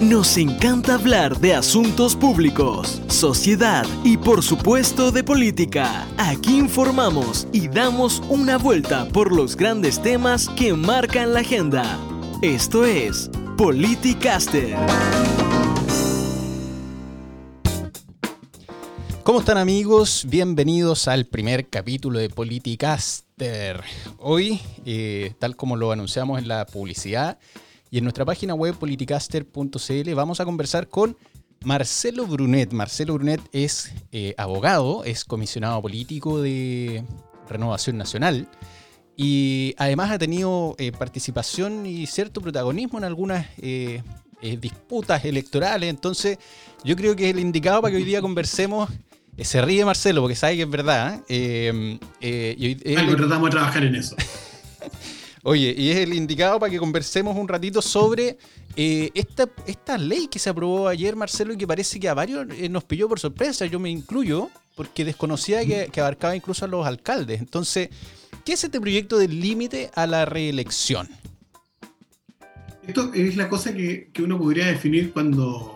Nos encanta hablar de asuntos públicos, sociedad y por supuesto de política. Aquí informamos y damos una vuelta por los grandes temas que marcan la agenda. Esto es Politicaster. ¿Cómo están amigos? Bienvenidos al primer capítulo de Politicaster. Hoy, eh, tal como lo anunciamos en la publicidad, y en nuestra página web politicaster.cl vamos a conversar con Marcelo Brunet. Marcelo Brunet es eh, abogado, es comisionado político de Renovación Nacional y además ha tenido eh, participación y cierto protagonismo en algunas eh, disputas electorales. Entonces yo creo que es el indicado para que hoy día conversemos. se ríe Marcelo porque sabe que es verdad. Eh, tratamos de trabajar en eso. Oye, y es el indicado para que conversemos un ratito sobre eh, esta, esta ley que se aprobó ayer, Marcelo, y que parece que a varios eh, nos pilló por sorpresa. Yo me incluyo, porque desconocía que, abarcaba incluso a los alcaldes. Entonces, ¿qué es este proyecto del límite a la reelección? Esto es la cosa que, que uno podría definir cuando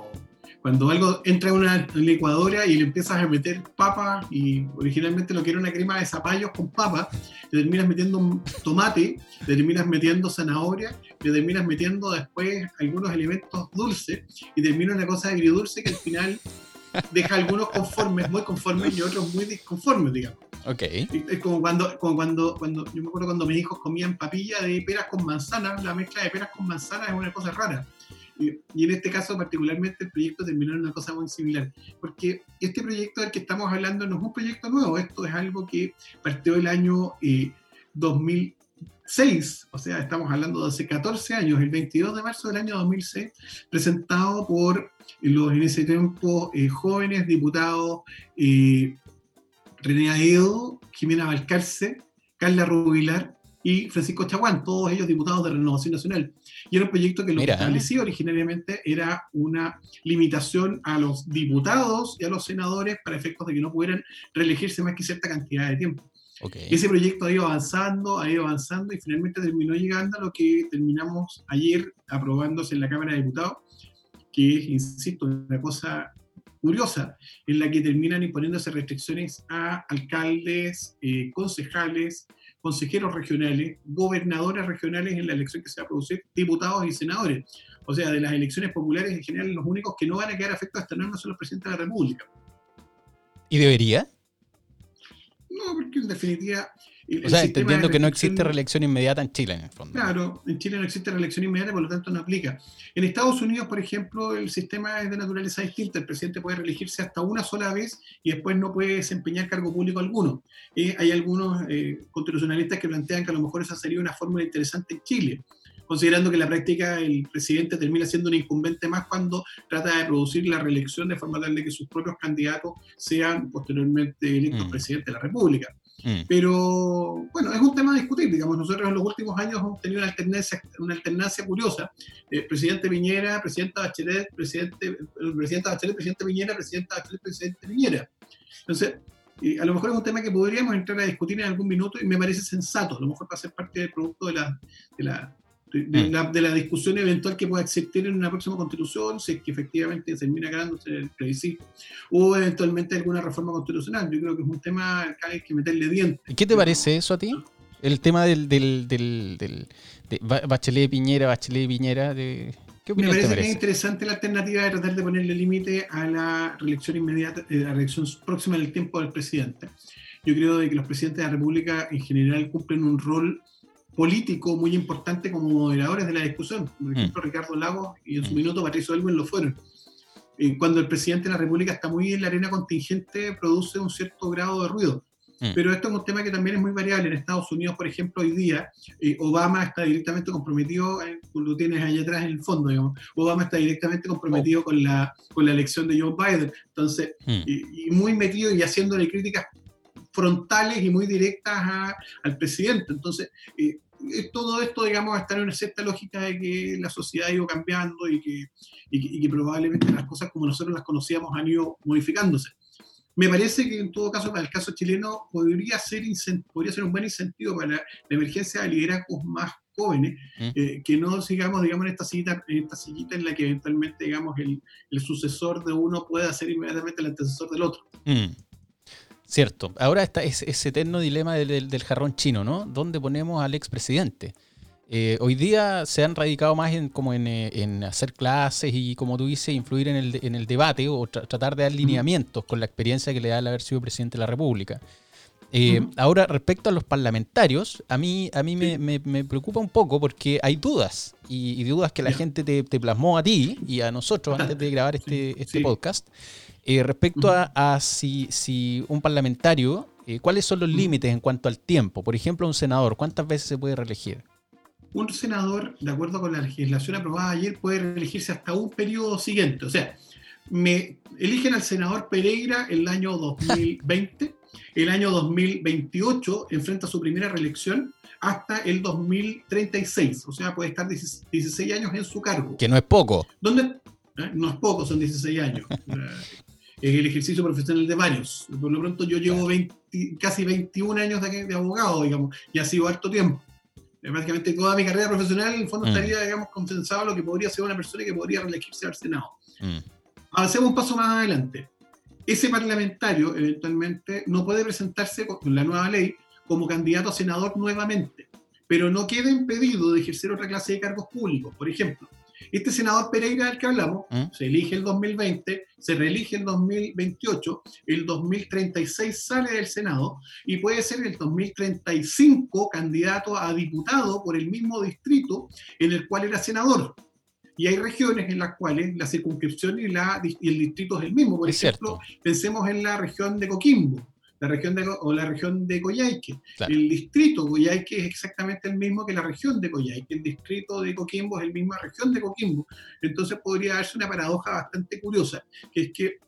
cuando algo entra en una licuadora y le empiezas a meter papa y originalmente lo que era una crema de zapallos con papa, le terminas metiendo tomate, le terminas metiendo zanahoria, le terminas metiendo después algunos elementos dulces y termina una cosa agridulce que al final deja algunos conformes, muy conformes y otros muy disconformes, digamos. Ok. Es como cuando, como cuando, cuando, yo me acuerdo cuando mis hijos comían papilla de peras con manzanas, la mezcla de peras con manzanas es una cosa rara. Y en este caso particularmente el proyecto terminó en una cosa muy similar, porque este proyecto del que estamos hablando no es un proyecto nuevo, esto es algo que partió el año 2006, eh, o sea, estamos hablando de hace 14 años, el 22 de marzo del año 2006, presentado por los en ese tiempo eh, jóvenes diputados eh, René Aedo, Jimena Valcarce, Carla Rubilar y Francisco Chaguán, todos ellos diputados de Renovación Nacional. Y era un proyecto que lo que establecía originariamente era una limitación a los diputados y a los senadores para efectos de que no pudieran reelegirse más que cierta cantidad de tiempo. Ese proyecto ha ido avanzando, ha ido avanzando y finalmente terminó llegando a lo que terminamos ayer aprobándose en la Cámara de Diputados, que es, insisto, una cosa curiosa, en la que terminan imponiéndose restricciones a alcaldes, eh, concejales, consejeros regionales, gobernadores regionales en la elección que se va a producir, diputados y senadores. O sea, de las elecciones populares en general, los únicos que no van a quedar afectados a esta norma son los presidentes de la República. ¿Y debería? No, porque en definitiva o sea, entendiendo que no existe reelección inmediata en Chile, en el fondo. Claro, en Chile no existe reelección inmediata, por lo tanto no aplica. En Estados Unidos, por ejemplo, el sistema es de naturaleza distinta. El presidente puede reelegirse hasta una sola vez y después no puede desempeñar cargo público alguno. Eh, hay algunos eh, constitucionalistas que plantean que a lo mejor esa sería una fórmula interesante en Chile considerando que en la práctica el presidente termina siendo un incumbente más cuando trata de producir la reelección de forma tal de que sus propios candidatos sean posteriormente electos mm. presidente de la República. Mm. Pero bueno, es un tema a discutir, digamos, nosotros en los últimos años hemos tenido una alternancia, una alternancia curiosa. Eh, presidente Piñera, presidenta Bachelet, presidente, presidenta Bachelet, presidente Piñera, presidenta Bachelet, presidente Piñera. Entonces, a lo mejor es un tema que podríamos entrar a discutir en algún minuto y me parece sensato, a lo mejor para ser parte del producto de la, Mm. de, la, discusión eventual que pueda existir en una próxima constitución, si es que efectivamente termina ganándose el plebiscito, o eventualmente alguna reforma constitucional. Yo creo que es un tema que hay que meterle dientes. ¿Y qué te parece eso a ti? El tema del, del, del, de Bachelet Piñera, Bachelet Piñera, de, ¿qué Me parece, que es interesante la alternativa de tratar de ponerle límite a la reelección inmediata, eh, a la reelección próxima del tiempo del presidente. Yo creo de que los presidentes de la República en general cumplen un rol político muy importante como moderadores de la discusión. Por mm. ejemplo, Ricardo Lagos y en su mm. minuto Patricio Elwin lo fueron. Eh, cuando el presidente de la República está muy en la arena contingente, produce un cierto grado de ruido. Mm. Pero esto es un tema que también es muy variable. En Estados Unidos, por ejemplo, hoy día, eh, Obama está directamente comprometido, eh, lo tienes ahí atrás en el fondo, digamos. Obama está directamente comprometido oh. con, la, con la elección de Joe Biden. Entonces, y, y, muy metido y haciéndole críticas frontales y muy directas al presidente. Entonces, eh, todo esto, digamos, está en una cierta lógica de que la sociedad ha ido cambiando y que, y que, probablemente las cosas como nosotros las conocíamos han ido modificándose. Me parece que en todo caso, para el caso chileno, podría ser, podría ser un buen incentivo para la, emergencia de liderazgos más jóvenes, mm. que no sigamos, digamos, en esta sillita, en esta sillita en la que eventualmente, digamos, el, el sucesor de uno pueda ser inmediatamente el antecesor del otro. Mm. Cierto. Ahora está ese, eterno dilema del, jarrón chino, ¿no? ¿Dónde ponemos al expresidente? Eh, hoy día se han radicado más en, como en, eh, hacer clases y, como tú dices, influir en el, debate o tratar de dar lineamientos con la experiencia que le da el haber sido presidente de la República. Eh, ahora, respecto a los parlamentarios, a mí, a mí me, preocupa un poco porque hay dudas y, dudas que la gente te, plasmó a ti y a nosotros antes de grabar este, este podcast. Eh, respecto a, si, un parlamentario, eh, ¿cuáles son los límites en cuanto al tiempo? Por ejemplo, un senador, ¿cuántas veces se puede reelegir? Un senador, de acuerdo con la legislación aprobada ayer, puede reelegirse hasta un periodo siguiente. O sea, me eligen al senador Pereira el año 2020, el año 2028 enfrenta su primera reelección hasta el 2036, o sea, puede estar 16 años en su cargo. Que no es poco. ¿Dónde? ¿Eh? No es poco, son 16 años. el ejercicio profesional de varios. Por lo pronto yo llevo casi 21 años de, abogado, digamos, y ha sido harto tiempo. Básicamente toda mi carrera profesional, en el fondo, mm. estaría, digamos, condensado lo que podría ser una persona que podría reelegirse al Senado. Mm. Avancemos un paso más adelante. Ese parlamentario, eventualmente, no puede presentarse con la nueva ley como candidato a senador nuevamente, pero no queda impedido de ejercer otra clase de cargos públicos. Por ejemplo, este senador Pereira del que hablamos ¿Mm? se elige el 2020, se reelige el 2028, el 2036 sale del Senado y puede ser el 2035 candidato a diputado por el mismo distrito en el cual era senador. Y hay regiones en las cuales la circunscripción y, la, y el distrito es el mismo. Por ejemplo, pensemos en la región de Coquimbo la región de, o la región de Coyhaique. El distrito Coyhaique es exactamente el mismo que la región de Coyhaique. El distrito de Coquimbo es el mismo región de Coquimbo. Entonces podría darse una paradoja bastante curiosa, que es que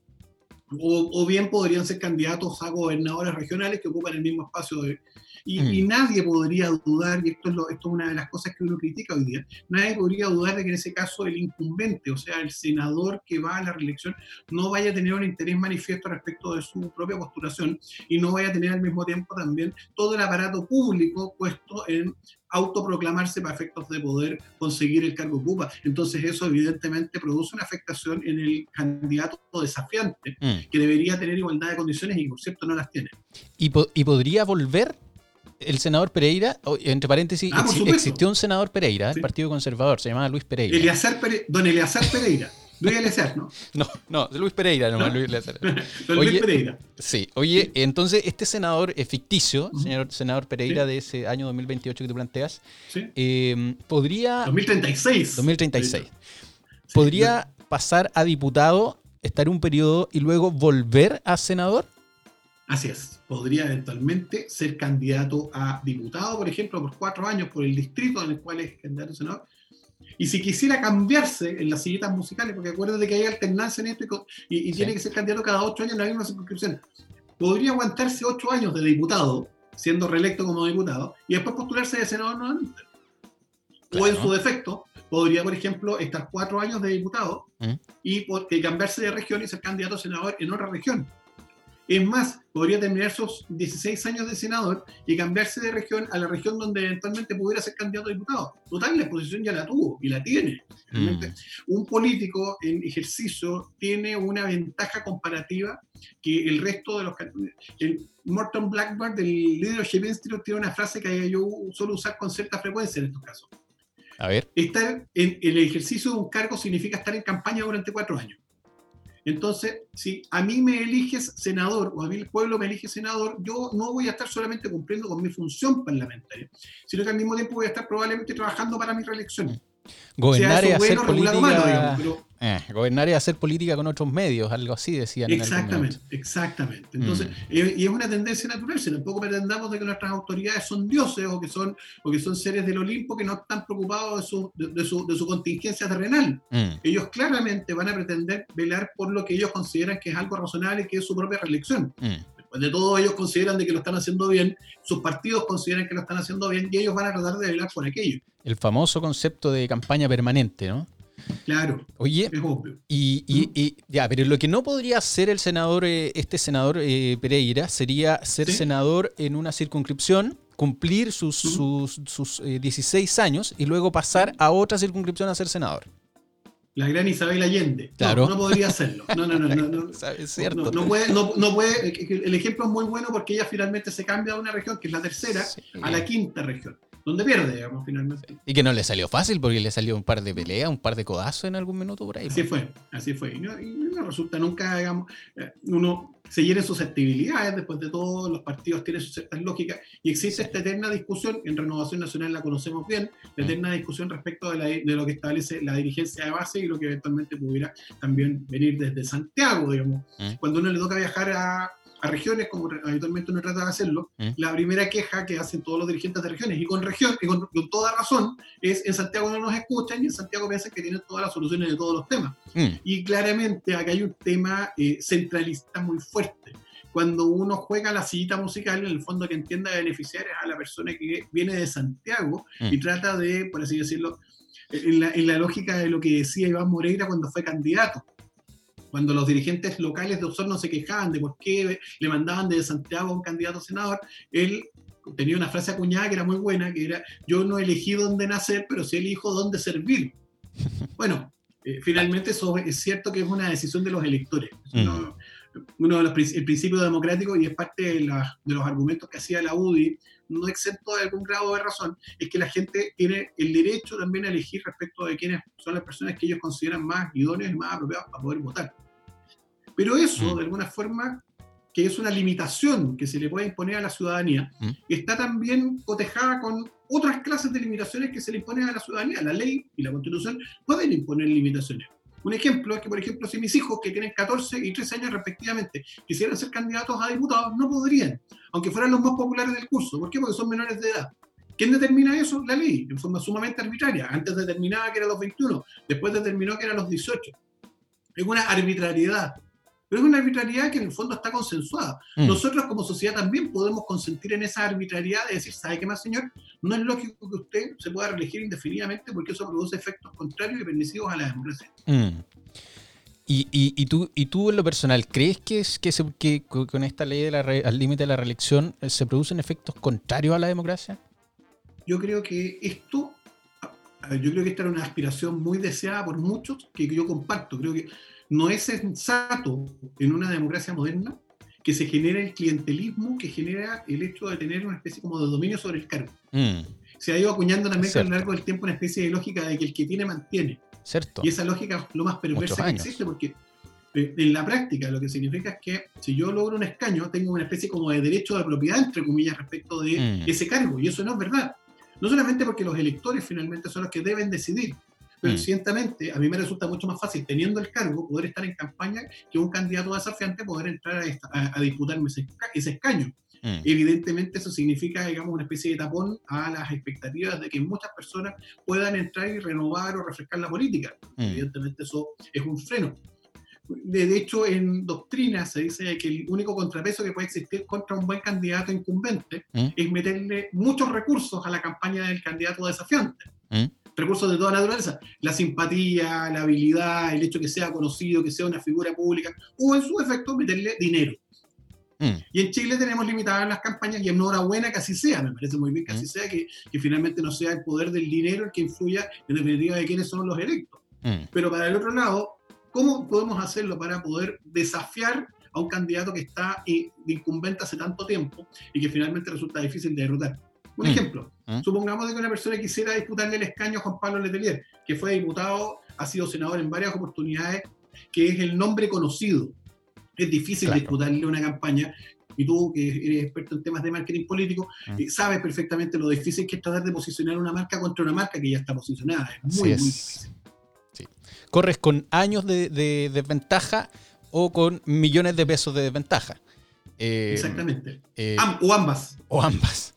o, bien podrían ser candidatos a gobernadores regionales que ocupan el mismo espacio de, y, mm. nadie podría dudar, y esto es, esto es una de las cosas que uno critica hoy día, nadie podría dudar de que en ese caso el incumbente, o sea, el senador que va a la reelección, no vaya a tener un interés manifiesto respecto de su propia postulación y no vaya a tener al mismo tiempo también todo el aparato público puesto en autoproclamarse para efectos de poder conseguir el cargo ocupa. Entonces eso evidentemente produce una afectación en el candidato desafiante, mm. que debería tener igualdad de condiciones y por cierto no las tiene. ¿Y, y podría volver el senador Pereira, entre paréntesis, ah, existió un senador Pereira del Partido Conservador, se llamaba Luis Pereira. don Eleazar Pereira. Luis Eleazar, ¿no? No, no, Luis Pereira nomás, Luis Eleazar. Luis Pereira. Sí, oye, entonces este senador ficticio, señor senador Pereira de ese año 2028 que tú planteas, eh, podría... 2036. 2036. ¿Podría pasar a diputado, estar un periodo y luego volver a senador? Así es, podría eventualmente ser candidato a diputado, por ejemplo, por cuatro años por el distrito en el cual es candidato a senador. Y si quisiera cambiarse en las silletas musicales, porque acuérdate que hay alternancia en esto y, tiene que ser candidato cada ocho años en la misma circunscripción, podría aguantarse ocho años de diputado, siendo reelecto como diputado, y después postularse de senador nuevamente. O en su defecto, podría, por ejemplo, estar cuatro años de diputado ¿Mm? y, y cambiarse de región y ser candidato a senador en otra región. Es más, podría terminar sus 16 años de senador y cambiarse de región a la región donde eventualmente pudiera ser candidato a diputado. Total, la exposición ya la tuvo y la tiene. Mm. Un político en ejercicio tiene una ventaja comparativa que el resto de los... El Morton Blackburn del Leadership Institute tiene una frase que yo suelo usar con cierta frecuencia en estos casos. A ver. Estar en el ejercicio de un cargo significa estar en campaña durante cuatro años. Entonces, si a mí me eliges senador o a mí el pueblo me elige senador, yo no voy a estar solamente cumpliendo con mi función parlamentaria, sino que al mismo tiempo voy a estar probablemente trabajando para mi reelección. Gobernar y hacer política. Eh, gobernar y hacer política con otros medios, algo así decían. Exactamente, exactamente. Entonces, mm. y es una tendencia natural, si tampoco pretendamos de que nuestras autoridades son dioses o que son, o que son seres del Olimpo que no están preocupados de su, de, su, de su contingencia terrenal. Mm. Ellos claramente van a pretender velar por lo que ellos consideran que es algo razonable, que es su propia reelección. Mm de todos ellos consideran de que lo están haciendo bien, sus partidos consideran que lo están haciendo bien y ellos van a tratar de velar por aquello. El famoso concepto de campaña permanente, ¿no? Claro. Oye, es obvio. Y, ya, pero lo que no podría hacer el senador, eh, este senador eh, Pereira, sería ser senador en una circunscripción cumplir sus, sus, sus 16 años y luego pasar a otra circunscripción a ser senador la gran Isabel Allende. Claro. No, podría hacerlo. No, no, no. no, es cierto. No, puede, no, puede, el ejemplo es muy bueno porque ella finalmente se cambia de una región, que es la tercera, a la quinta región donde pierde, digamos, finalmente. Y que no le salió fácil porque le salió un par de peleas, un par de codazos en algún minuto por ahí. Así fue, así fue. Y no, resulta nunca, digamos, eh, uno se llena susceptibilidades, después de todo, los partidos tienen sus ciertas lógicas, y existe esta eterna discusión, en Renovación Nacional la conocemos bien, la mm. eterna discusión respecto de, de lo que establece la dirigencia de base y lo que eventualmente pudiera también venir desde Santiago, digamos. Mm. Cuando uno le toca viajar a, a regiones, como habitualmente uno trata de hacerlo, mm. la primera queja que hacen todos los dirigentes de regiones, y con región, y con, toda razón, es en Santiago no nos escuchan y en Santiago piensan que tienen todas las soluciones de todos los temas. Mm. Y claramente acá hay un tema eh, centralista muy fuerte. Cuando uno juega la cita musical, en el fondo que entienda beneficiar es a la persona que viene de Santiago y mm. trata de, por así decirlo, en la, en la lógica de lo que decía Iván Moreira cuando fue candidato cuando los dirigentes locales de Osorno se quejaban de por qué le mandaban desde Santiago a un candidato a senador, él tenía una frase acuñada que era muy buena, que era, yo no elegí dónde nacer, pero sí elijo dónde servir. Bueno, eh, finalmente eso es cierto que es una decisión de los electores. Mm. Uno, de los el principio democrático y es parte de, de, los argumentos que hacía la UDI, no exento de algún grado de razón, es que la gente tiene el derecho también a elegir respecto de quiénes son las personas que ellos consideran más idóneas y más apropiadas para poder votar. Pero eso, mm. de alguna forma, que es una limitación que se le puede imponer a la ciudadanía, mm. está también cotejada con otras clases de limitaciones que se le imponen a la ciudadanía. La ley y la constitución pueden imponer limitaciones. Un ejemplo es que, por ejemplo, si mis hijos, que tienen 14 y 13 años respectivamente, quisieran ser candidatos a diputados, no podrían, aunque fueran los más populares del curso. ¿Por qué? Porque son menores de edad. ¿Quién determina eso? La ley, en forma sumamente arbitraria. Antes determinaba que eran los 21, después determinó que eran los 18. Es una arbitrariedad pero es una arbitrariedad que en el fondo está consensuada. Mm. Nosotros como sociedad también podemos consentir en esa arbitrariedad de decir, ¿sabe qué más, señor? No es lógico que usted se pueda reelegir indefinidamente porque eso produce efectos contrarios y permisivos a la democracia. Mm. Y, y, tú, y tú en lo personal, ¿crees que, es, que, que con esta ley de al límite de la reelección eh, se producen efectos contrarios a la democracia? Yo creo que esto, yo creo que esta era una aspiración muy deseada por muchos que yo comparto. Creo que no es sensato en una democracia moderna que se genere el clientelismo que genera el hecho de tener una especie como de dominio sobre el cargo. Mm. Se ha ido acuñando también a lo largo del tiempo una especie de lógica de que el que tiene mantiene. Cierto. Y esa lógica es lo más perversa que existe porque eh, en la práctica lo que significa es que si yo logro un escaño, tengo una especie como de derecho de propiedad, entre comillas, respecto de mm. ese cargo. Y eso no es verdad. No solamente porque los electores finalmente son los que deben decidir, pero mm. ciertamente a mí me resulta mucho más fácil, teniendo el cargo, poder estar en campaña que un candidato desafiante poder entrar a, a, disputarme ese, escaño. Mm. Evidentemente eso significa, digamos, una especie de tapón a las expectativas de que muchas personas puedan entrar y renovar o refrescar la política. Mm. Evidentemente eso es un freno. De hecho, en doctrina se dice que el único contrapeso que puede existir contra un buen candidato incumbente es meterle muchos recursos a la campaña del candidato desafiante recursos de toda naturaleza, la simpatía, la habilidad, el hecho que sea conocido, que sea una figura pública, o en su efecto meterle dinero. Mm. Y en Chile tenemos limitadas las campañas y enhorabuena que así sea, me parece muy bien que así mm. sea, que, que, finalmente no sea el poder del dinero el que influya en definitiva de quiénes son los electos. Mm. Pero para el otro lado, ¿cómo podemos hacerlo para poder desafiar a un candidato que está de incumbente hace tanto tiempo y que finalmente resulta difícil de derrotar? Un mm. ejemplo, mm. supongamos que una persona quisiera disputarle el escaño a Juan Pablo Letelier, que fue diputado, ha sido senador en varias oportunidades, que es el nombre conocido. Es difícil disputarle una campaña y tú que eres experto en temas de marketing político, mm. eh, sabes perfectamente lo difícil que es tratar de posicionar una marca contra una marca que ya está posicionada. Es muy, muy difícil. Corres con años de, desventaja o con millones de pesos de desventaja. Eh, Exactamente. Eh, o ambas. O ambas.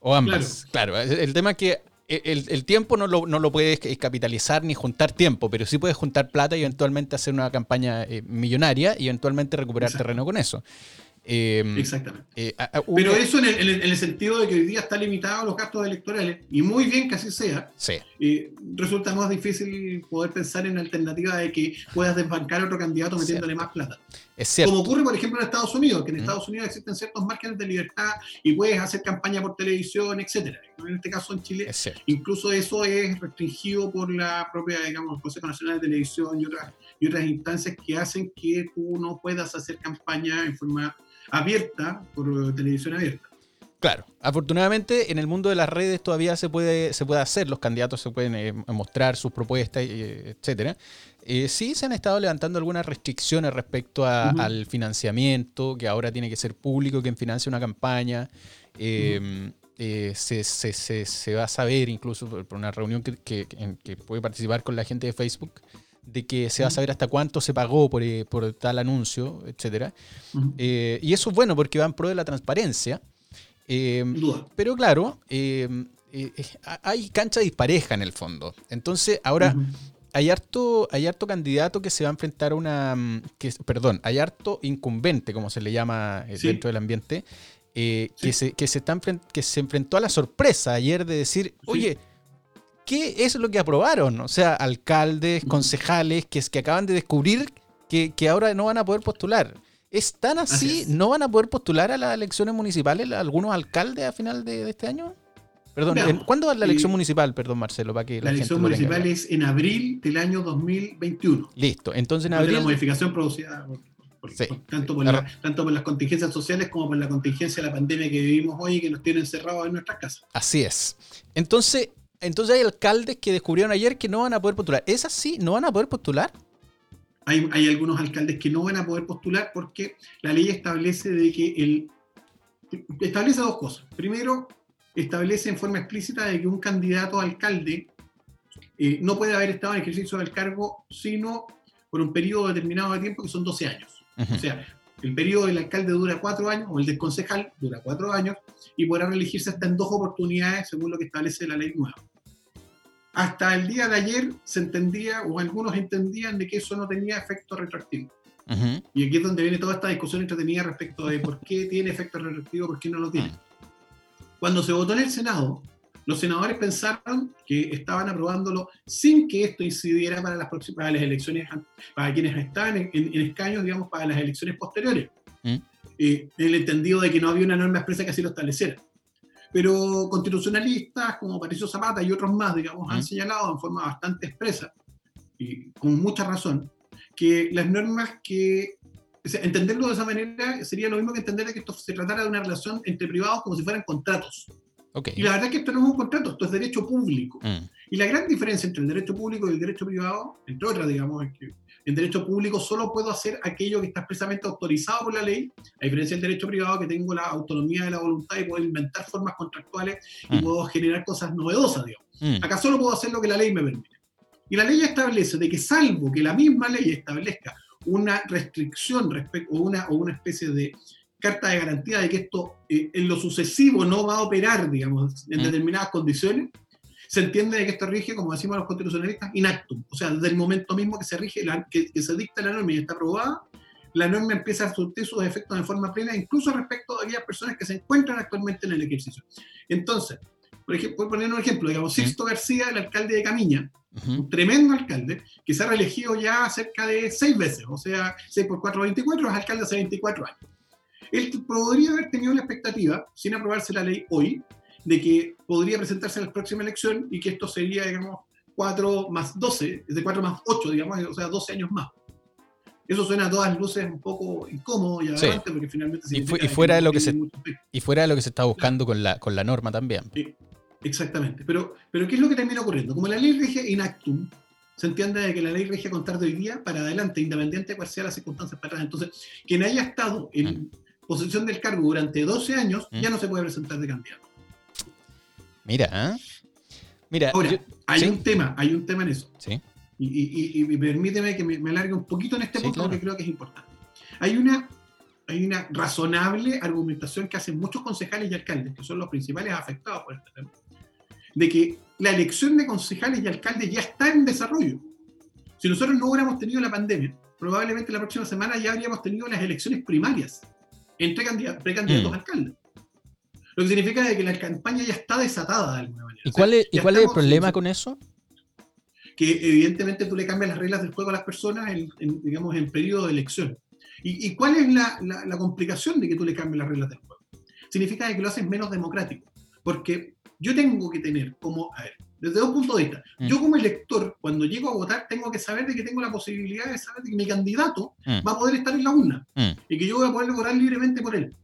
O ambas, claro. El tema es que el, tiempo no lo, no lo, puedes capitalizar ni juntar tiempo, pero sí puedes juntar plata y eventualmente hacer una campaña eh, millonaria y eventualmente recuperar terreno con eso. Em, Exactamente. Eh, Pero eso en el, sentido de que hoy día está limitado los gastos electorales, y muy bien que así sea, eh, resulta más difícil poder pensar en alternativa de que puedas desbancar a otro candidato metiéndole más plata. Es cierto. Como ocurre, por ejemplo, en Estados Unidos, que en mm. Estados Unidos existen ciertos márgenes de libertad y puedes hacer campaña por televisión, etcétera. En este caso en Chile, incluso eso es restringido por la propia, digamos, Consejo Nacional de Televisión y otras, y otras instancias que hacen que tú no puedas hacer campaña en forma abierta por televisión abierta. Claro, afortunadamente en el mundo de las redes todavía se puede, se puede hacer, los candidatos se pueden eh, mostrar sus propuestas, eh, etcétera. Eh, sí se han estado levantando algunas restricciones respecto al financiamiento, que ahora tiene que ser público quien financia una campaña. Em, se, se, va a saber incluso por una reunión que, que puede participar con la gente de Facebook de que se va a saber hasta cuánto se pagó por, eh, tal anuncio, etc. Eh, y eso es bueno porque va en pro de la transparencia. Eh, pero claro, hay cancha dispareja en el fondo. Entonces, ahora hay, harto, hay harto candidato que se va a enfrentar a una. Mm, Que, perdón, hay harto incumbente, como se le llama dentro del ambiente, que, se, que, se que se enfrentó a la sorpresa ayer de decir, oye, ¿qué es lo que aprobaron? O sea, alcaldes, concejales que, que acaban de descubrir que, ahora no van a poder postular. ¿Es tan así? ¿No van a poder postular a las elecciones municipales algunos alcaldes a final de, este año? Perdón, ¿cuándo es la elección municipal? Perdón, Marcelo, para que la, elección municipal es en abril del año 2021. Listo, entonces en abril. la modificación producida tanto, por tanto por las contingencias sociales como por la contingencia de la pandemia que vivimos hoy y que nos tiene encerrados en nuestras casas. Así es. Entonces, entonces hay alcaldes que descubrieron ayer que no van a poder postular. ¿Es así? ¿No van a poder postular? Hay, algunos alcaldes que no van a poder postular porque la ley establece de que el establece dos cosas. Primero, establece en forma explícita de que un candidato a alcalde eh, no puede haber estado en ejercicio del cargo sino por un periodo determinado de tiempo que son 12 años. O sea, el periodo del alcalde dura cuatro años, o el del concejal dura cuatro años, y podrá reelegirse hasta en dos oportunidades, según lo que establece la ley nueva. Hasta el día de ayer se entendía, o algunos entendían, de que eso no tenía efecto retroactivo. Y aquí es donde viene toda esta discusión entretenida respecto de por qué tiene efecto retroactivo, por qué no lo tiene. Cuando se votó en el Senado, los senadores pensaron que estaban aprobándolo sin que esto incidiera para las próximas las elecciones, para quienes están en, escaños, digamos, para las elecciones posteriores. ¿Mm? Eh, el entendido de que no había una norma expresa que así lo estableciera. Pero constitucionalistas como Patricio Zapata y otros más, digamos, han ¿Mm? señalado en forma bastante expresa y con mucha razón que las normas que entenderlo de esa manera sería lo mismo que entender que esto se tratara de una relación entre privados como si fueran contratos. Y la verdad es que esto no es un contrato, esto es derecho público. Mm. Y la gran diferencia entre el derecho público y el derecho privado, entre otras, digamos, es que en derecho público solo puedo hacer aquello que está expresamente autorizado por la ley, a diferencia del derecho privado que tengo la autonomía de la voluntad y puedo inventar formas contractuales y mm. puedo generar cosas novedosas, digamos. Mm. Acá solo puedo hacer lo que la ley me permite. Y la ley establece de que salvo que la misma ley establezca una restricción respecto, o una, o una especie de carta de garantía de que esto eh, en lo sucesivo no va a operar, digamos, en mm. determinadas condiciones, se entiende de que esto rige, como decimos los constitucionalistas, inactum. O sea, desde el momento mismo que se rige, que, se dicta la norma y está aprobada, la norma empieza a surtir sus efectos de forma plena, incluso respecto a aquellas personas que se encuentran actualmente en el ejercicio. Entonces, por ejemplo, voy a poner un ejemplo, digamos, Sixto García, el alcalde de Camiña, un tremendo alcalde, que se ha reelegido ya cerca de seis veces, o sea, 6 por 4, 24, es alcalde hace 24 años. Él podría haber tenido la expectativa, sin aprobarse la ley hoy, de que podría presentarse en la próxima elección y que esto sería, digamos, 4 más 12, es de 4 más 8, digamos, o sea, 12 años más. Eso suena a todas luces un poco incómodo y adelante, porque finalmente... Y, y, fuera de lo que se, y fuera de lo que se está buscando con, la, con la norma también. exactamente. Pero, pero ¿qué es lo que termina ocurriendo? Como la ley regia in actum, se entiende que la ley regia contar de hoy día para adelante, independiente de cuáles sean las circunstancias para atrás. Entonces, quien haya estado en, mm posición del cargo durante 12 años, mm. ya no se puede presentar de candidato. Mira, ¿eh? Mira, Ahora, hay un tema, hay un tema en eso. Sí. Y, permíteme que me, alargue un poquito en este punto porque creo que es importante. Hay una, hay una razonable argumentación que hacen muchos concejales y alcaldes, que son los principales afectados por este tema, de que la elección de concejales y alcaldes ya está en desarrollo. Si nosotros no hubiéramos tenido la pandemia, probablemente la próxima semana ya habríamos tenido las elecciones primarias entre precandidatos mm. alcaldes. Lo que significa que la campaña ya está desatada de alguna manera. ¿Y cuál es, ¿y cuál es el problema con eso? Que evidentemente tú le cambias las reglas del juego a las personas en, digamos, en periodo de elección. ¿Y, cuál es la, la, complicación de que tú le cambies las reglas del juego? Significa que lo haces menos democrático. Porque yo tengo que tener como, a ver, desde dos puntos de vista. Mm. Yo como elector, cuando llego a votar, tengo que saber de que tengo la posibilidad de saber de que mi candidato mm. va a poder estar en la urna mm. y que yo voy a poder votar libremente por él.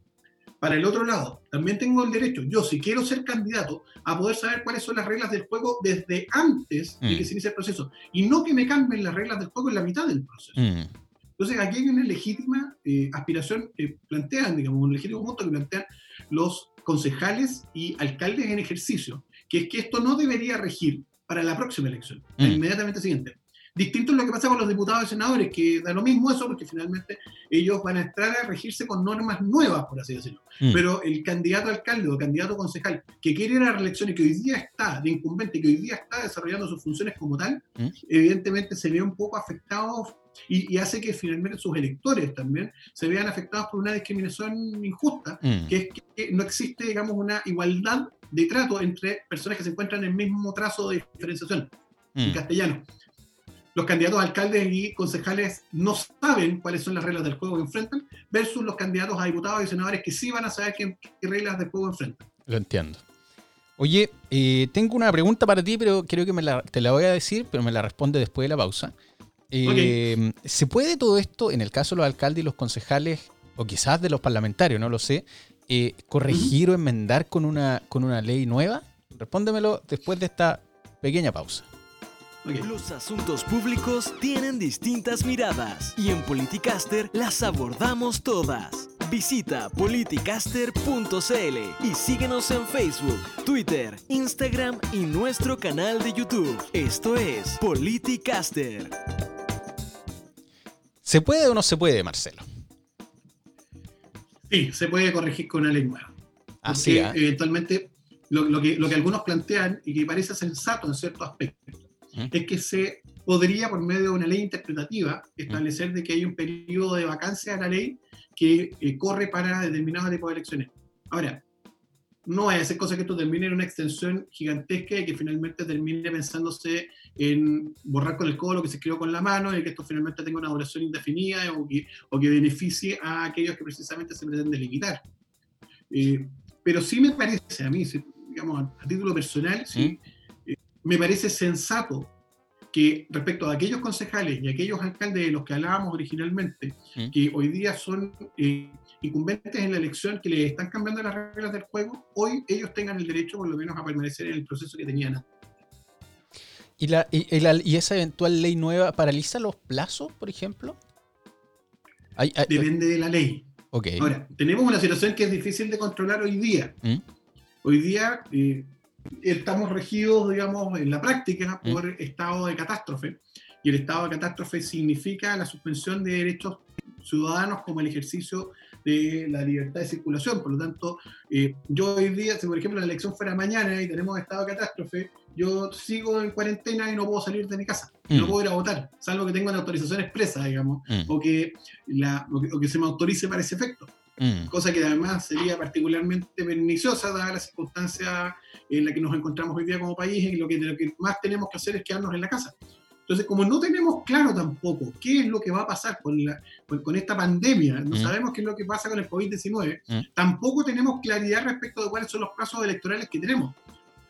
Para el otro lado, también tengo el derecho, yo si quiero ser candidato, a poder saber cuáles son las reglas del juego desde antes de que se inicie el proceso y no que me cambien las reglas del juego en la mitad del proceso. Entonces, aquí hay una legítima eh, aspiración que plantean, digamos, un legítimo punto que plantean los concejales y alcaldes en ejercicio, que es que esto no debería regir para la próxima elección, mm. inmediatamente siguiente. Distinto es lo que pasa con los diputados y senadores, que da lo mismo eso, porque finalmente ellos van a entrar a regirse con normas nuevas, por así decirlo. Mm. Pero el candidato alcalde o candidato concejal que quiere ir a la reelección y que hoy día está de incumbente, que hoy día está desarrollando sus funciones como tal, mm. evidentemente se ve un poco afectado y, hace que finalmente sus electores también se vean afectados por una discriminación injusta, que es que no existe, digamos, una igualdad de trato entre personas que se encuentran en el mismo trazo de diferenciación en mm. castellano. Los candidatos a alcaldes y concejales no saben cuáles son las reglas del juego que enfrentan, versus los candidatos a diputados y senadores que sí van a saber qué, reglas del juego enfrentan. Lo entiendo. Oye, eh, tengo una pregunta para ti, pero creo que me la, te la voy a decir, pero me la responde después de la pausa. Eh, ¿Se puede todo esto, en el caso de los alcaldes y los concejales, o quizás de los parlamentarios, no lo sé, eh, corregir o enmendar con una, con una ley nueva? Respóndemelo después de esta pequeña pausa. Los asuntos públicos tienen distintas miradas y en Politicaster las abordamos todas. Visita politicaster.cl y síguenos en Facebook, Twitter, Instagram y nuestro canal de YouTube. Esto es Politicaster. ¿Se puede o no se puede, Marcelo? Sí, se puede corregir con una ley nueva. Así ¿ah? eventualmente lo, que, lo que algunos plantean y que parece sensato en ciertos aspectos ¿Mm? Es que se podría, por medio de una ley interpretativa, establecer de que hay un periodo de vacancia de la ley que eh, corre para determinado tipo de elecciones. Ahora, no a ser cosa que esto termine en una extensión gigantesca y que finalmente termine pensándose en borrar con el codo lo que se escribió con la mano y que esto finalmente tenga una duración indefinida o que, o que beneficie a aquellos que precisamente se pretende limitar. Eh, pero sí me parece, a mí, digamos, a, título personal, sí, ¿Mm? Me parece sensato que respecto a aquellos concejales y aquellos alcaldes de los que hablábamos originalmente, ¿Mm? que hoy día son eh, incumbentes en la elección, que le están cambiando las reglas del juego, hoy ellos tengan el derecho por lo menos a permanecer en el proceso que tenían antes. ¿Y, la, y, esa eventual ley nueva paraliza los plazos, por ejemplo? Depende de la ley. Okay. Ahora, tenemos una situación que es difícil de controlar hoy día. ¿Mm? Hoy día eh, estamos regidos, digamos, en la práctica ¿Mm? por estado de catástrofe. Y el estado de catástrofe significa la suspensión de derechos ciudadanos como el ejercicio de la libertad de circulación. Por lo tanto, eh, yo hoy día, si por ejemplo la elección fuera mañana y tenemos estado de catástrofe, yo sigo en cuarentena y no puedo salir de mi casa, no mm. puedo ir a votar, salvo que tenga una autorización expresa, digamos, mm. o, que la, o, que, se me autorice para ese efecto. Mm. Cosa que además sería particularmente perniciosa dada la circunstancia en la que nos encontramos hoy día como país y lo que, lo que más tenemos que hacer es quedarnos en la casa. Entonces, como no tenemos claro tampoco qué es lo que va a pasar con, la, con, esta pandemia, no sabemos qué es lo que pasa con el COVID-19, tampoco tenemos claridad respecto de cuáles son los plazos electorales que tenemos.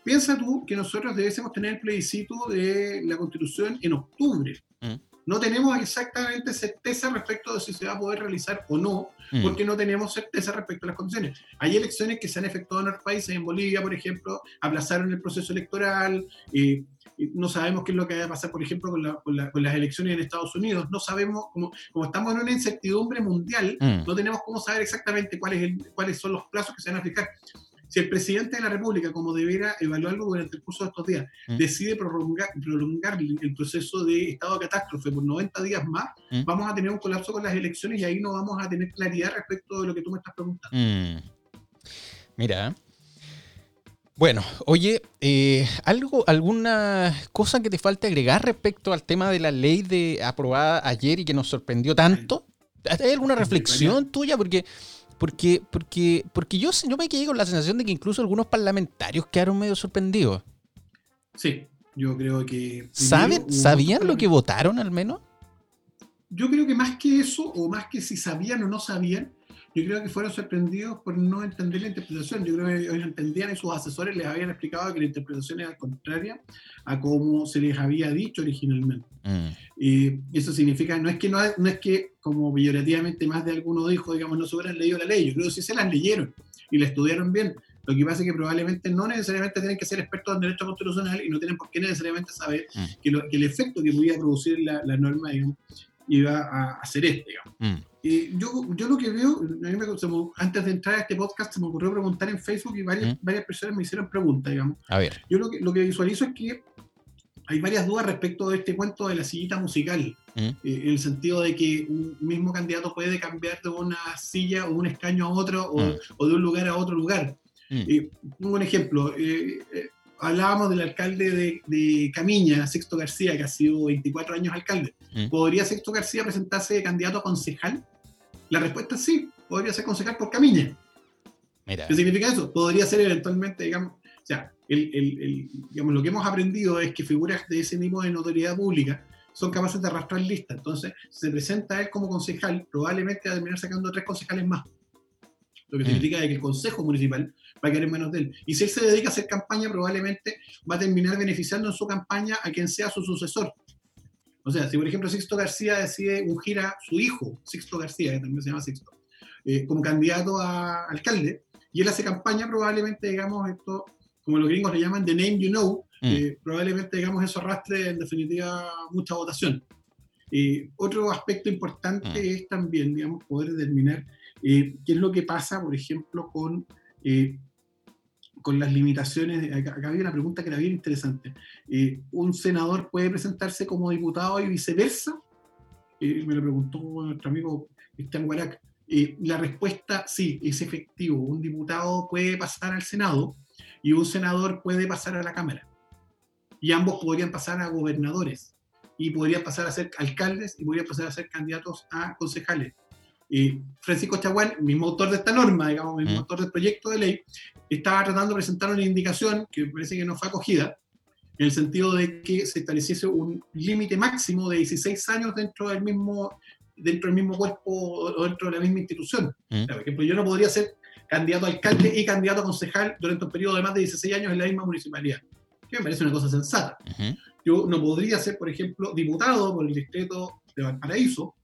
Piensa tú que nosotros debemos tener el plebiscito de la Constitución en octubre. Mm. No tenemos exactamente certeza respecto de si se va a poder realizar o no, mm. porque no tenemos certeza respecto a las condiciones. Hay elecciones que se han efectuado en otros países, en Bolivia, por ejemplo, aplazaron el proceso electoral. Eh, no sabemos qué es lo que va a pasar, por ejemplo, con, las elecciones en Estados Unidos. No sabemos, como, como estamos en una incertidumbre mundial, mm. no tenemos cómo saber exactamente cuáles cuáles son los plazos que se van a fijar. Si el presidente de la República, como debiera evaluarlo durante el curso de estos días, mm. decide prolongar, prolongar, el proceso de estado de catástrofe por 90 días más, mm. vamos a tener un colapso con las elecciones y ahí no vamos a tener claridad respecto de lo que tú me estás preguntando. Mm. Mira. Bueno, oye, eh, ¿algo, ¿alguna cosa que te falte agregar respecto al tema de la ley de aprobada ayer y que nos sorprendió tanto? ¿Hay alguna reflexión tuya? Porque Porque, porque, porque yo, yo me quedé con la sensación de que incluso algunos parlamentarios quedaron medio sorprendidos. Sí, yo creo que... ¿Saben, ¿Sabían lo que votaron al menos? Yo creo que más que eso, o más que si sabían o no sabían, yo creo que fueron sorprendidos por no entender la interpretación. Yo creo que ellos entendían y sus asesores les habían explicado que la interpretación era contraria a como se les había dicho originalmente. Mm. Y eso significa, no es que, no, no es que como peyorativamente más de alguno dijo, digamos, no se hubieran leído la ley. Yo creo que sí se las leyeron y la estudiaron bien. Lo que pasa es que probablemente no necesariamente tienen que ser expertos en derecho constitucional y no tienen por qué necesariamente saber mm. que, el efecto que podía producir la, la norma, digamos, iba a hacer este, digamos. Mm. Y yo, yo lo que veo, antes de entrar a este podcast, se me ocurrió preguntar en Facebook y varias, ¿Mm? varias personas me hicieron preguntas, digamos. A ver. Yo lo que, lo que visualizo es que hay varias dudas respecto de este cuento de la sillita musical, ¿Mm? eh, en el sentido de que un mismo candidato puede cambiar de una silla o un escaño a otro o, o de un lugar a otro lugar. Eh, pongo un ejemplo. Eh, eh hablábamos del alcalde de, de, Camiña, Sexto García, que ha sido 24 años alcalde. Mm. ¿Podría Sexto García presentarse de candidato a concejal? La respuesta es sí, podría ser concejal por Camiña. ¿Qué significa eso? Podría ser eventualmente, digamos, o sea, el, el, digamos, lo que hemos aprendido es que figuras de ese tipo de notoriedad pública son capaces de arrastrar lista. Entonces, se presenta él como concejal, probablemente va a terminar sacando tres concejales más. Lo que mm. significa que el consejo municipal va a querer menos de él. Y si él se dedica a hacer campaña, probablemente va a terminar beneficiando en su campaña a quien sea su sucesor. O sea, si por ejemplo Sixto García decide ungir a su hijo, Sixto García, que también se llama Sixto, eh, como candidato a alcalde, y él hace campaña, probablemente, digamos, esto, como los gringos le llaman the name you know, mm. eh, probablemente, digamos, eso arrastre en definitiva mucha votación. Eh, otro aspecto importante mm. es también, digamos, poder determinar qué es lo que pasa, por ejemplo, con con las limitaciones, acá, había una pregunta que era bien interesante. Eh, ¿Un senador puede presentarse como diputado y viceversa? Eh, me lo preguntó nuestro amigo Cristian Guarac. Eh, la respuesta sí, es efectivo. Un diputado puede pasar al Senado y un senador puede pasar a la Cámara. Y ambos podrían pasar a gobernadores y podrían pasar a ser alcaldes y podrían pasar a ser candidatos a concejales. Francisco Chaguán, mismo autor de esta norma, digamos, mismo autor del proyecto de ley, estaba tratando de presentar una indicación que parece que no fue acogida, en el sentido de que se estableciese un límite máximo de 16 años dentro del mismo, dentro del mismo cuerpo o dentro de la misma institución. Por ejemplo, yo no podría ser candidato a alcalde y candidato a concejal durante un periodo de más de 16 años en la misma municipalidad, que me parece una cosa sensata. Yo no podría ser, por ejemplo, diputado por el distrito de Valparaíso,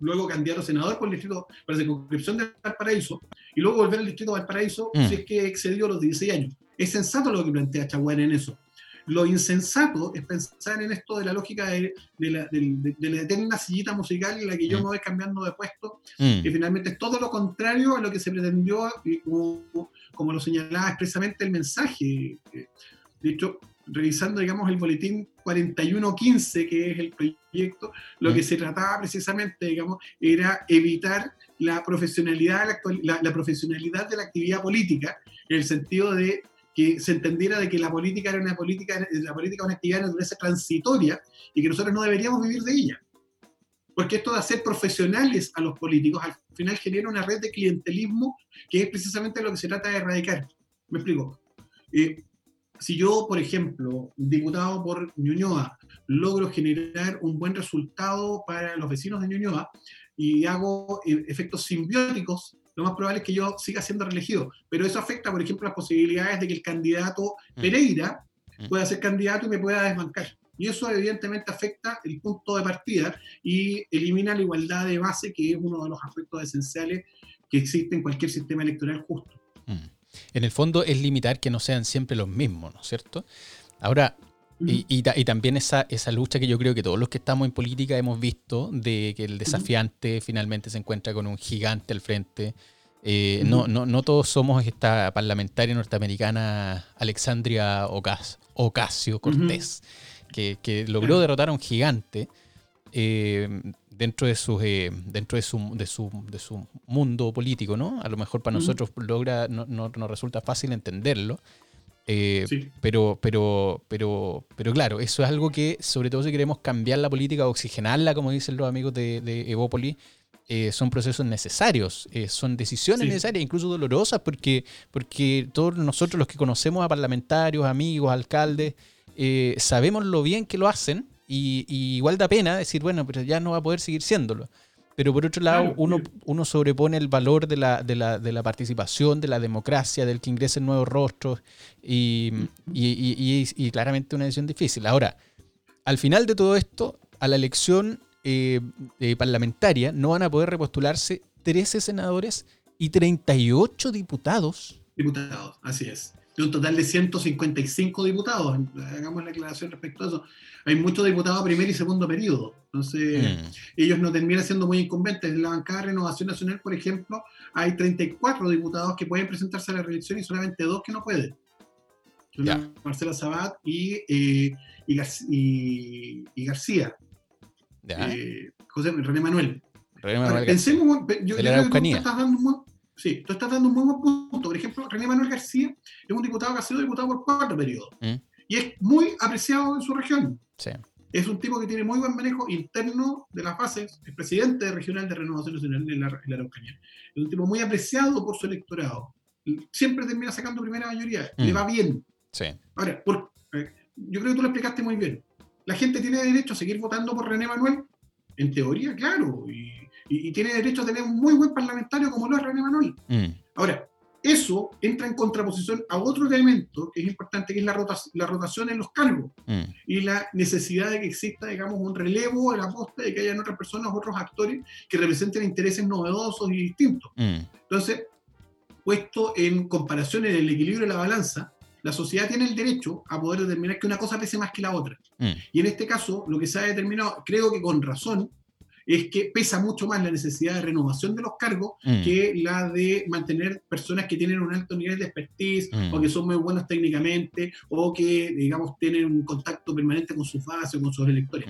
luego candidato a senador por el distrito, para circunscripción de Valparaíso, y luego volver al distrito de Valparaíso mm. si es que excedió los 16 años. Es sensato lo que plantea Chaguán en eso. Lo insensato es pensar en esto de la lógica de, la, eterna sillita musical en la que yo mm. me voy cambiando de puesto, mm. que finalmente es todo lo contrario a lo que se pretendió, como, como lo señalaba expresamente el mensaje. De hecho, revisando, digamos, el boletín 4115, que es el proyecto, lo que se trataba precisamente, digamos, era evitar la profesionalidad, la, la, profesionalidad de la actividad política, en el sentido de que se entendiera de que la política era una política, la política una actividad de naturaleza transitoria y que nosotros no deberíamos vivir de ella. Porque esto de hacer profesionales a los políticos al final genera una red de clientelismo que es precisamente lo que se trata de erradicar. Me explico. Eh, si yo, por ejemplo, diputado por Ñuñoa, logro generar un buen resultado para los vecinos de Ñuñoa y hago eh, efectos simbióticos, lo más probable es que yo siga siendo reelegido. Pero eso afecta, por ejemplo, las posibilidades de que el candidato mm. Pereira mm. pueda ser candidato y me pueda desbancar. Y eso evidentemente afecta el punto de partida y elimina la igualdad de base, que es uno de los aspectos esenciales que existe en cualquier sistema electoral justo. Mm. En el fondo es limitar que no sean siempre los mismos, ¿no es cierto? Ahora, y, también esa, esa lucha que yo creo que todos los que estamos en política hemos visto, de que el desafiante finalmente se encuentra con un gigante al frente. Eh, no, no, no todos somos esta parlamentaria norteamericana Alexandria Ocasio Cortés, que, logró derrotar a un gigante. Eh, dentro de su, eh, dentro de su, de, su, de su mundo político, ¿no? A lo mejor para nosotros logra, no, no, nos resulta fácil entenderlo. Eh, pero, pero, pero, pero claro, eso es algo que, sobre todo si queremos cambiar la política, oxigenarla, como dicen los amigos de, de Evópoli, eh, son procesos necesarios, eh, son decisiones necesarias, incluso dolorosas, porque, porque todos nosotros los que conocemos a parlamentarios, amigos, alcaldes, eh, sabemos lo bien que lo hacen y, igual da pena decir, bueno, pero ya no va a poder seguir siéndolo. Pero por otro lado, uno, uno sobrepone el valor de la, de, la, de la, participación, de la democracia, del que ingresen nuevos rostros y, y, y, claramente una decisión difícil. Ahora, al final de todo esto, a la elección eh, eh, parlamentaria no van a poder repostularse 13 senadores y 38 diputados. Diputados, así es. De un total de 155 diputados. Hagamos la aclaración respecto a eso. Hay muchos diputados a primer y segundo periodo. Entonces, mm. ellos no terminan siendo muy incumbentes. En la bancada de Renovación Nacional, por ejemplo, hay 34 diputados que pueden presentarse a la reelección y solamente dos que no pueden. Marcela Sabat y, eh, y García. Eh, José René Manuel. René Manuel pensemos, yo, creo que tú estás dando un buen, sí, tú estás dando un buen punto. Por ejemplo, René Manuel García es un diputado que ha sido diputado por cuatro periodos mm. y es muy apreciado en su región. Sí. Es un tipo que tiene muy buen manejo interno de las bases, es presidente regional de Renovación Nacional en la, Araucanía. Es un tipo muy apreciado por su electorado. Siempre termina sacando primera mayoría, le mm. va bien. Sí. Ahora, por, eh, yo creo que tú lo explicaste muy bien la gente tiene derecho a seguir votando por René Manuel, en teoría, claro, y, tiene derecho a tener un muy buen parlamentario como lo es René Manuel. Mm. Ahora, eso entra en contraposición a otro elemento que es importante, que es la, rotación, la rotación en los cargos mm. y la necesidad de que exista, digamos, un relevo en la posta, de que hayan otras personas, otros actores que representen intereses novedosos y distintos. Mm. Entonces, puesto en comparación en el equilibrio de la balanza, la sociedad tiene el derecho a poder determinar que una cosa pese más que la otra. Mm. Y en este caso, lo que se ha determinado, creo que con razón, es que pesa mucho más la necesidad de renovación de los cargos mm. que la de mantener personas que tienen un alto nivel de expertise mm. o que son muy buenas técnicamente o que, digamos, tienen un contacto permanente con su base o con sus electores.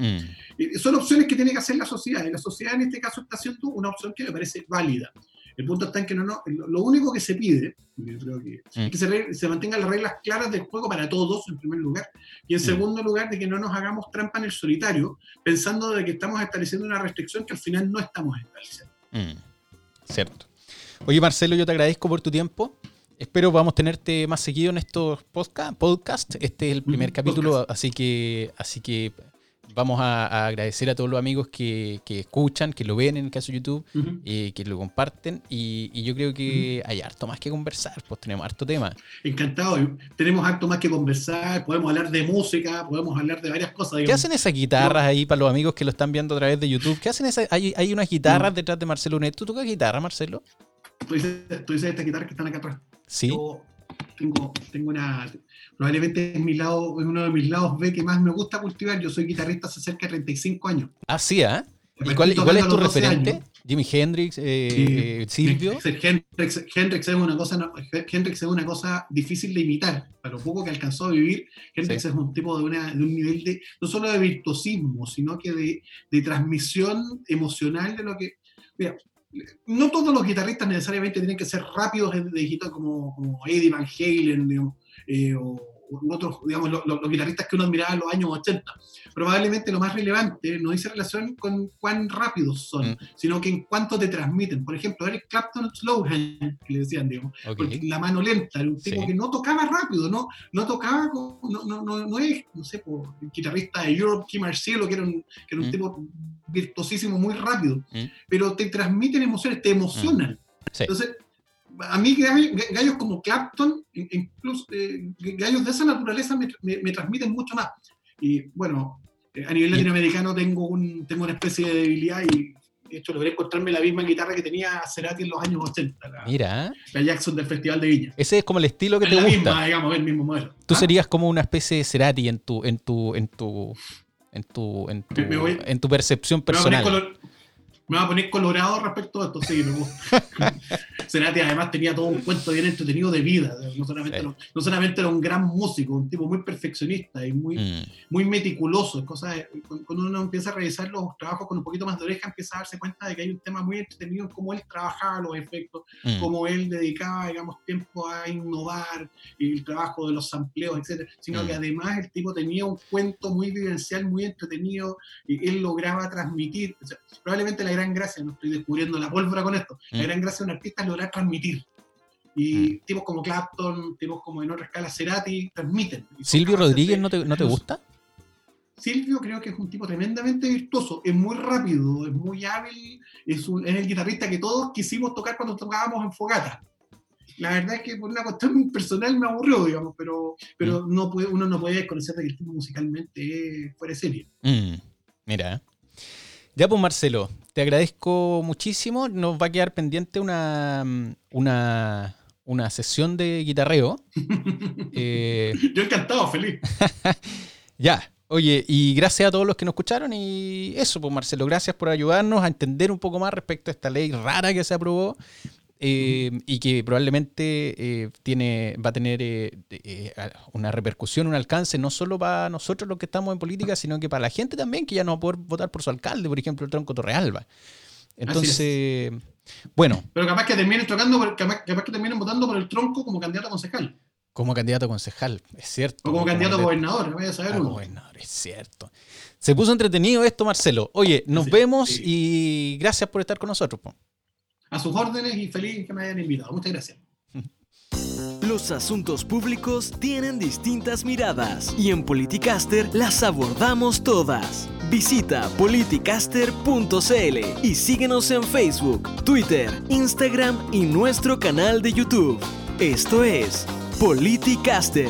Eh, son opciones que tiene que hacer la sociedad y la sociedad en este caso está haciendo una opción que me parece válida. El punto está en que no, no, lo único que se pide, yo creo que, es que se, se, mantengan las reglas claras del juego para todos, en primer lugar, y en segundo lugar, de que no nos hagamos trampa en el solitario, pensando de que estamos estableciendo una restricción que al final no estamos estableciendo. Cierto. Oye, Marcelo, yo te agradezco por tu tiempo. Espero podamos tenerte más seguido en estos podcasts. Este es el primer capítulo, así que, así que vamos a, agradecer a todos los amigos que, escuchan, que lo ven en el caso de YouTube, eh, que lo comparten. Y, yo creo que hay harto más que conversar, pues tenemos harto tema. Encantado, tenemos harto más que conversar, podemos hablar de música, podemos hablar de varias cosas. ¿Qué hacen esas guitarras ahí para los amigos que lo están viendo a través de YouTube? ¿Qué hacen esas? Hay, hay unas guitarras detrás de Marcelo Unet. ¿Tú tocas guitarra, Marcelo? Tú dices, estas guitarras que están acá atrás. Sí. Tengo, tengo una probablemente es, mi lado, uno de mis lados B que más me gusta cultivar. Yo soy guitarrista hace cerca de 35 años. Ah, sí, ¿eh? ¿Y cuál, es tu referente? Jimi Hendrix, eh, eh Silvio. Hendrix, Hendrix, es una cosa, Hendrix es una cosa difícil de imitar. Para lo poco que alcanzó a vivir, Hendrix es un tipo de, una, de, un nivel de, no solo de virtuosismo, sino que de, de transmisión emocional de lo que. Mira, no todos los guitarristas necesariamente tienen que ser rápidos de digital como, como Eddie Van Halen, eh, o, otros, digamos, los, guitarristas que uno admiraba en los años 80. Probablemente lo más relevante no dice relación con cuán rápidos son, mm. sino que en cuánto te transmiten. Por ejemplo, Eric Clapton Slowhand, que le decían, digamos, la mano lenta, un tipo que no tocaba rápido, no, no tocaba, no, no, no, no es, no sé, por, guitarrista de Europe, Kim Marcielo, que era un, que era un mm. tipo virtuosísimo, muy rápido, mm. pero te transmiten emociones, te emocionan. Entonces, a mí gallos como Clapton, incluso eh, gallos de esa naturaleza me, transmiten mucho más. Y bueno, eh, a nivel latinoamericano tengo, un, tengo una especie de debilidad y de hecho logré encontrarme la misma guitarra que tenía Cerati en los años 80. La, Mira. La Jackson del Festival de Viña. Ese es como el estilo que te gusta. Misma, digamos, el mismo modelo. Tú ¿Ah? serías como una especie de Cerati en tu, en tu, en tu, en tu, en tu, en tu percepción personal. Me va a poner colorado respecto a esto, sí, me gusta. Cerati además tenía todo un cuento bien entretenido de vida. No solamente, era, no solamente era un gran músico, un tipo muy perfeccionista y muy, mm. muy meticuloso. cuando uno empieza a revisar los trabajos con un poquito más de oreja, empieza a darse cuenta de que hay un tema muy entretenido en cómo él trabajaba los efectos, mm. cómo él dedicaba, digamos, tiempo a innovar y el trabajo de los sampleos, etc. Sino que mm. además el tipo tenía un cuento muy vivencial, muy entretenido y él lograba transmitir. probablemente la gran gracia, no estoy descubriendo la pólvora con esto, la mm. gran gracia de un artista es lograr transmitir. Y mm. tipos como Clapton, tipos como en otra escala Cerati, transmiten. ¿Silvio Rodríguez no te, no te gusta? Silvio creo que es un tipo tremendamente virtuoso, es muy rápido, es muy hábil, es, el guitarrista que todos quisimos tocar cuando tocábamos en Fogata. La verdad es que por una cuestión personal me aburrió, digamos, pero, pero mm. no puede, uno no puede desconocer que el tipo musicalmente es fuera de serie. Mm, mira. Ya pues Marcelo, te agradezco muchísimo. Nos va a quedar pendiente una, una, una sesión de guitarreo. eh... Yo encantado, feliz. ya, Oye, y gracias a todos los que nos escucharon y eso, pues Marcelo, gracias por ayudarnos a entender un poco más respecto a esta ley rara que se aprobó eh, y que probablemente eh, tiene, va a tener eh, una repercusión, un alcance, no solo para nosotros los que estamos en política, sino que para la gente también, que ya no va a poder votar por su alcalde, por ejemplo, el tronco Torrealba. Entonces, bueno. Pero capaz que terminen tocando, capaz, capaz que terminen votando por el tronco como candidato a concejal. Como candidato a concejal, es cierto. O como, candidato a gobernador, vaya a saber gobernador, es cierto. Se puso entretenido esto, Marcelo. Oye, nos vemos y gracias por estar con nosotros. A sus órdenes y feliz que me hayan invitado. Muchas gracias. Los asuntos públicos tienen distintas miradas y en Politicaster las abordamos todas. Visita politicaster.cl y síguenos en Facebook, Twitter, Instagram y nuestro canal de YouTube. Esto es Politicaster.